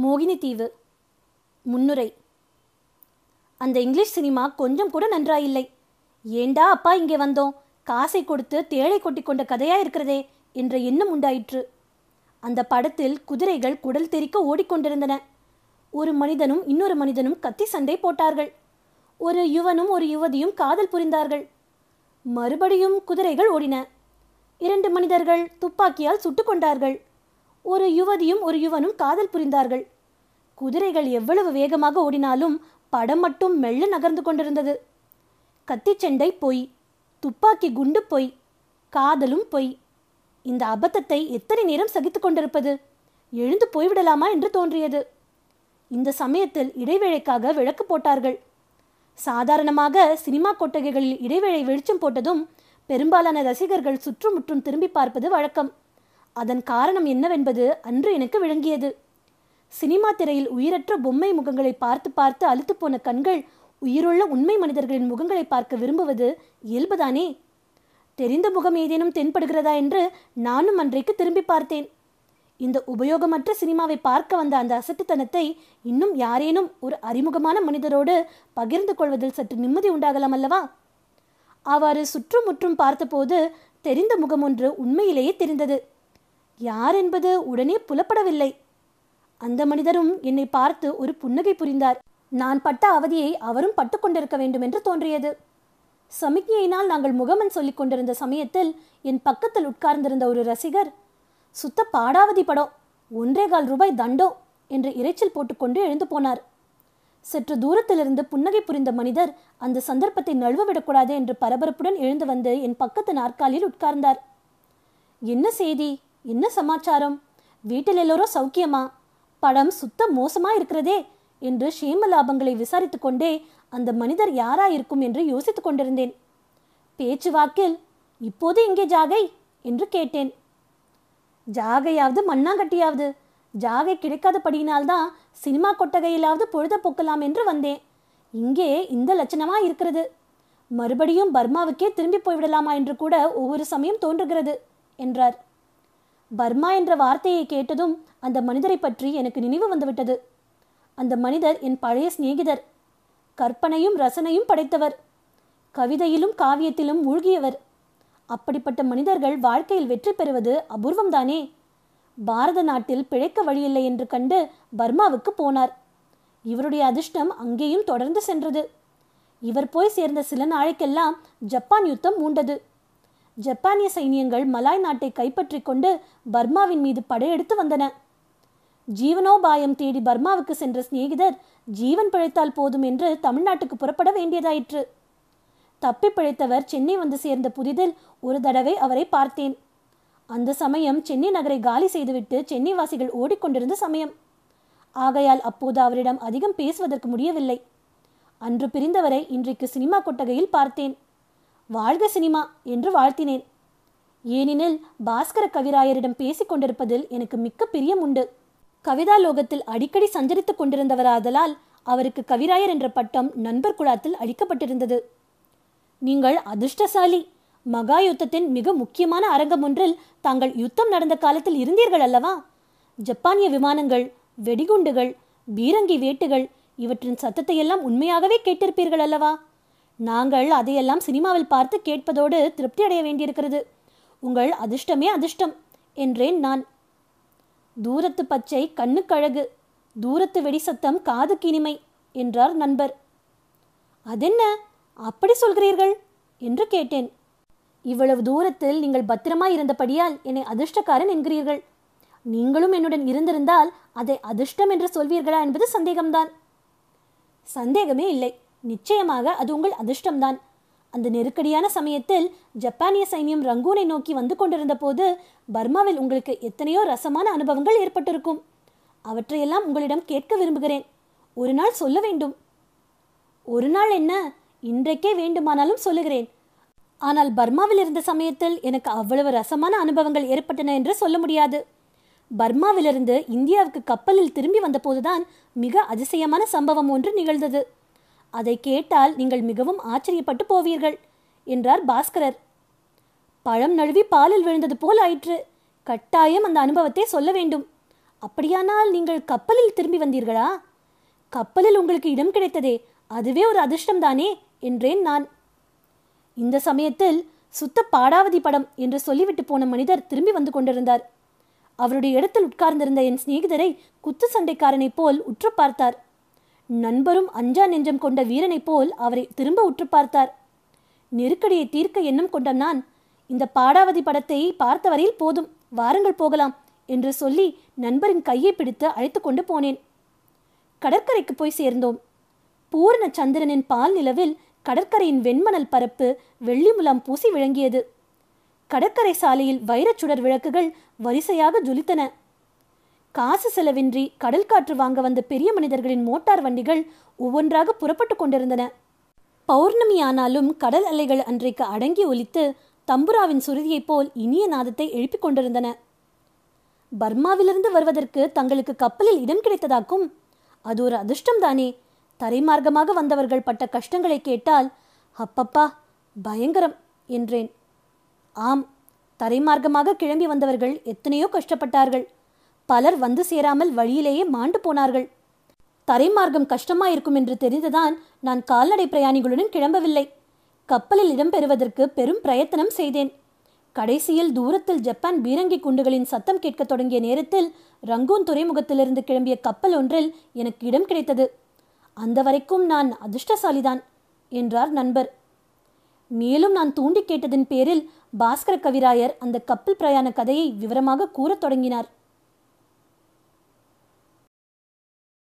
மோகினி தீவு முன்னுரை. அந்த இங்கிலீஷ் சினிமா கொஞ்சம் கூட நன்றாயில்லை. ஏண்டா அப்பா இங்கே வந்தோம்? காசை கொடுத்து தேளை கொட்டி கொண்ட கதையா இருக்கிறதே என்ற எண்ணம் உண்டாயிற்று. அந்த படத்தில் குதிரைகள் குடல் தெறிக்க ஓடிக்கொண்டிருந்தன. ஒரு மனிதனும் இன்னொரு மனிதனும் கத்தி சண்டை போட்டார்கள். ஒரு யுவனும் ஒரு யுவதியும் காதல் புரிந்தார்கள். மறுபடியும் குதிரைகள் ஓடின. இரண்டு மனிதர்கள் துப்பாக்கியால் சுட்டுக்கொண்டார்கள் கொண்டார்கள். ஒரு யுவதியும் ஒரு யுவனும் காதல் புரிந்தார்கள். குதிரைகள் எவ்வளவு வேகமாக ஓடினாலும் படம் மட்டும் மெல்ல நகர்ந்து கொண்டிருந்தது. கத்திச்சண்டை பொய் துப்பாக்கி குண்டு பொய் காதலும் பொய். இந்த அபத்தத்தை எத்தனை நேரம் சகித்து கொண்டிருப்பது? எழுந்து போய்விடலாமா என்று தோன்றியது. இந்த சமயத்தில் இடைவேளைக்காக விளக்கு போட்டார்கள். சாதாரணமாக சினிமா கொட்டகைகளில் இடைவேளை வெளிச்சம் போட்டதும் பெரும்பாலான ரசிகர்கள் சுற்றுமுற்றும் திரும்பி பார்ப்பது வழக்கம். அதன் காரணம் என்னவென்பது அன்று எனக்கு விளங்கியது. சினிமா திரையில் உயிரற்ற பொம்மை முகங்களை பார்த்து பார்த்து அழுத்து போன கண்கள் உயிருள்ள உண்மை மனிதர்களின் முகங்களை பார்க்க விரும்புவது இயல்புதானே? தெரிந்த முகம் ஏதேனும் தென்படுகிறதா என்று நானும் அன்றைக்கு திரும்பி பார்த்தேன். இந்த உபயோகமற்ற சினிமாவை பார்க்க வந்த அந்த அசட்டுத்தனத்தை இன்னும் யாரேனும் ஒரு அறிமுகமான மனிதரோடு பகிர்ந்து கொள்வதில் சற்று நிம்மதி உண்டாகலாம் அல்லவா? அவ்வாறு சுற்றுமுற்றும் பார்த்தபோது தெரிந்த முகம் ஒன்று உண்மையிலேயே தெரிந்தது. யார் என்பது உடனே புலப்படவில்லை. அந்த மனிதரும் என்னை பார்த்து ஒரு புன்னகை புரிந்தார். நான் பட்ட அவதியை அவரும் பட்டு கொண்டிருக்க வேண்டும் என்று தோன்றியது. சமிக்ஞையினால் நாங்கள் முகமன் சொல்லிக் கொண்டிருந்த சமயத்தில் என் பக்கத்தில் உட்கார்ந்திருந்த ஒரு ரசிகர் சுத்த பாடாவதி படம் ஒன்றே கால் ரூபாய் தண்டோ என்று இறைச்சல் போட்டுக்கொண்டு எழுந்து போனார். சற்று தூரத்திலிருந்து புன்னகை புரிந்த மனிதர் அந்த சந்தர்ப்பத்தை நழுவ விடக்கூடாது என்று பரபரப்புடன் எழுந்து வந்து என் பக்கத்து நாற்காலியில் உட்கார்ந்தார். என்ன செய்தி? என்ன சமாச்சாரம்? வீட்டில் எல்லோரும் சௌக்கியமா? படம் சுத்த மோசமா இருக்கிறதே என்று ஷேமலாபங்களை விசாரித்து கொண்டே அந்த மனிதர் யாரா இருக்கும் என்று யோசித்துக் கொண்டிருந்தேன். பேச்சுவாக்கில் இப்போது இங்கே ஜாகை? என்று கேட்டேன். ஜாகையாவது மண்ணாங்கட்டியாவது? ஜாகை கிடைக்காதபடியினால்தான் சினிமா கொட்டகையிலாவது பொழுத போக்கலாம் என்று வந்தேன். இங்கே இந்த லட்சணமா இருக்கிறது. மறுபடியும் பர்மாவுக்கே திரும்பி போய்விடலாமா என்று கூட ஒவ்வொரு சமயம் தோன்றுகிறது என்றார். பர்மா என்ற வார்த்தையை கேட்டதும் அந்த மனிதரை பற்றி எனக்கு நினைவு வந்துவிட்டது. அந்த மனிதர் என் பழைய சிநேகிதர். கற்பனையும் ரசனையும் படைத்தவர். கவிதையிலும் காவியத்திலும் மூழ்கியவர். அப்படிப்பட்ட மனிதர்கள் வாழ்க்கையில் வெற்றி பெறுவது அபூர்வம்தானே? பாரத நாட்டில் பிழைக்க வழியில்லை என்று கண்டு பர்மாவுக்கு போனார். இவருடைய அதிர்ஷ்டம் அங்கேயும் தொடர்ந்து சென்றது. இவர் போய் சேர்ந்த சில நாளைக்கெல்லாம் ஜப்பான் யுத்தம் மூண்டது. ஜப்பானிய சைனியங்கள் மலாய் நாட்டை கைப்பற்றி கொண்டு பர்மாவின் மீது படையெடுத்து வந்தன. ஜீவனோபாயம் தேடி பர்மாவுக்கு சென்ற சிநேகிதர் ஜீவன் பிழைத்தால் போதும் என்று தமிழ்நாட்டுக்கு புறப்பட வேண்டியதாயிற்று. தப்பி பிழைத்தவர் சென்னை வந்து சேர்ந்த புதிதில் ஒரு தடவை அவரை பார்த்தேன். அந்த சமயம் சென்னை நகரை காலி செய்துவிட்டு சென்னை வாசிகள் ஓடிக்கொண்டிருந்த சமயம். ஆகையால் அப்போது அவரிடம் அதிகம் பேசுவதற்கு முடியவில்லை. அன்று பிரிந்தவரை இன்றைக்கு சினிமா கொட்டகையில் பார்த்தேன். வாழ்க சினிமா என்று வாழ்த்தினேன். ஏனெனில் பாஸ்கர கவிராயரிடம் பேசிக் கொண்டிருப்பதில் எனக்கு மிக்க பிரியம் உண்டு. கவிதா லோகத்தில் அடிக்கடி சஞ்சரித்துக் கொண்டிருந்தவராதலால் அவருக்கு கவிராயர் என்ற பட்டம் நண்பர் குழாத்தில் அளிக்கப்பட்டிருந்தது. நீங்கள் அதிர்ஷ்டசாலி மகா யுத்தத்தின் மிக முக்கியமான அரங்கம் ஒன்றில் தாங்கள் யுத்தம் நடந்த காலத்தில் இருந்தீர்கள் அல்லவா? ஜப்பானிய விமானங்கள் வெடிகுண்டுகள் பீரங்கி வேட்டுகள் இவற்றின் சத்தத்தையெல்லாம் உண்மையாகவே கேட்டிருப்பீர்கள் அல்லவா? நாங்கள் அதையெல்லாம் சினிமாவில் பார்த்து கேட்பதோடு திருப்தி அடைய வேண்டியிருக்கிறது. உங்கள் அதிர்ஷ்டமே அதிர்ஷ்டம் என்றேன் நான். தூரத்து பச்சை கண்ணுக்கழகு தூரத்து வெடி சத்தம் காதுக்கு இனிமை என்றார் நண்பர். அதென்ன? அப்படி சொல்கிறீர்கள்? என்று கேட்டேன். இவ்வளவு தூரத்தில் நீங்கள் பத்திரமாய் இருந்தபடியால் என்னை அதிர்ஷ்டக்காரன் என்கிறீர்கள். நீங்களும் என்னுடன் இருந்திருந்தால் அதை அதிர்ஷ்டம் என்று சொல்வீர்களா என்பது சந்தேகம்தான். சந்தேகமே இல்லை. நிச்சயமாக அது உங்கள் அதிர்ஷ்டம்தான். அந்த நெருக்கடியான சமயத்தில் ஜப்பானிய சைன்யம் ரங்கூனை நோக்கி வந்து கொண்டிருந்த போது பர்மாவில் உங்களுக்கு எத்தனையோ ரசமான அனுபவங்கள் ஏற்பட்டிருக்கும். அவற்றையெல்லாம் உங்களிடம் கேட்க விரும்புகிறேன். ஒரு நாள் சொல்ல வேண்டும். ஒரு நாள் என்ன? இன்றைக்கே வேண்டுமானாலும் சொல்லுகிறேன். ஆனால் பர்மாவில் இருந்த சமயத்தில் எனக்கு அவ்வளவு ரசமான அனுபவங்கள் ஏற்பட்டன என்று சொல்ல முடியாது. பர்மாவிலிருந்து இந்தியாவுக்கு கப்பலில் திரும்பி வந்தபோதுதான் மிக அதிசயமான சம்பவம் ஒன்று நிகழ்ந்தது. அதை கேட்டால் நீங்கள் மிகவும் ஆச்சரியப்பட்டு போவீர்கள் என்றார் பாஸ்கரர். பழம் நழுவி பாலில் விழுந்தது போல் ஆயிற்று. கட்டாயம் அந்த அனுபவத்தை சொல்ல வேண்டும். அப்படியானால் நீங்கள் கப்பலில் திரும்பி வந்தீர்களா? கப்பலில் உங்களுக்கு இடம் கிடைத்ததே அதுவே ஒரு அதிர்ஷ்டம்தானே என்றேன் நான். இந்த சமயத்தில் சுத்த பாடாவதி படம் என்று சொல்லிவிட்டு போன மனிதர் திரும்பி வந்து கொண்டிருந்தார். அவருடைய இடத்தில் உட்கார்ந்திருந்த என் சிநேகிதரை குத்து சண்டைக்காரனைப் போல் உற்று பார்த்தார். நண்பரும் அஞ்சா நெஞ்சம் கொண்ட வீரனைப் போல் அவரை திரும்ப உற்று பார்த்தார். நெருக்கடியை தீர்க்க எண்ணம் கொண்ட நான் இந்த பாடாவதி படத்தை பார்த்தவரையில் போதும் வாருங்கள் போகலாம் என்று சொல்லி நண்பரின் கையை பிடித்து அழைத்து கொண்டு போனேன். கடற்கரைக்கு போய் சேர்ந்தோம். பூரண சந்திரனின் பால் நிலவில் கடற்கரையின் வெண்மணல் பரப்பு வெள்ளி முலாம் பூசி விளங்கியது. கடற்கரை சாலையில் வைரச்சுடர் விளக்குகள் வரிசையாக ஜொலித்தன. காசு செலவின்றி கடல் காற்று வாங்க வந்த பெரிய மனிதர்களின் மோட்டார் வண்டிகள் ஒவ்வொன்றாக புறப்பட்டு கொண்டிருந்தன. பௌர்ணமி ஆனாலும் கடல் அலைகள் அன்றைக்கு அடங்கி ஒலித்து தம்புராவின் சுருதியைப் போல் இனிய நாதத்தை எழுப்பிக் கொண்டிருந்தன. பர்மாவிலிருந்து வருவதற்கு தங்களுக்கு கப்பலில் இடம் கிடைத்ததாக்கும் அது ஒரு அதிர்ஷ்டம்தானே. தரைமார்க்கமாக வந்தவர்கள் பட்ட கஷ்டங்களை கேட்டால் அப்பப்பா பயங்கரம் என்றேன். ஆம் தரைமார்க்கமாக கிளம்பி வந்தவர்கள் எத்தனையோ கஷ்டப்பட்டார்கள். பலர் வந்து சேராமல் வழியிலேயே மாண்டு போனார்கள். தரைமார்க்கம் கஷ்டமாயிருக்கும் என்று தெரிந்துதான் நான் கால்நடை பிரயாணிகளுடன் கிளம்பவில்லை. கப்பலில் இடம்பெறுவதற்கு பெரும் பிரயத்தனம் செய்தேன். கடைசியில் தூரத்தில் ஜப்பான் பீரங்கி குண்டுகளின் சத்தம் கேட்கத் தொடங்கிய நேரத்தில் ரங்கூன் துறைமுகத்திலிருந்து கிளம்பிய கப்பல் ஒன்றில் எனக்கு இடம் கிடைத்தது. அந்த வரைக்கும் நான் அதிர்ஷ்டசாலிதான் என்றார் நண்பர். மேலும் நான் தூண்டி கேட்டதின் பேரில் பாஸ்கர கவிராயர் அந்த கப்பல் பிரயாண கதையை விவரமாக கூறத் தொடங்கினார்.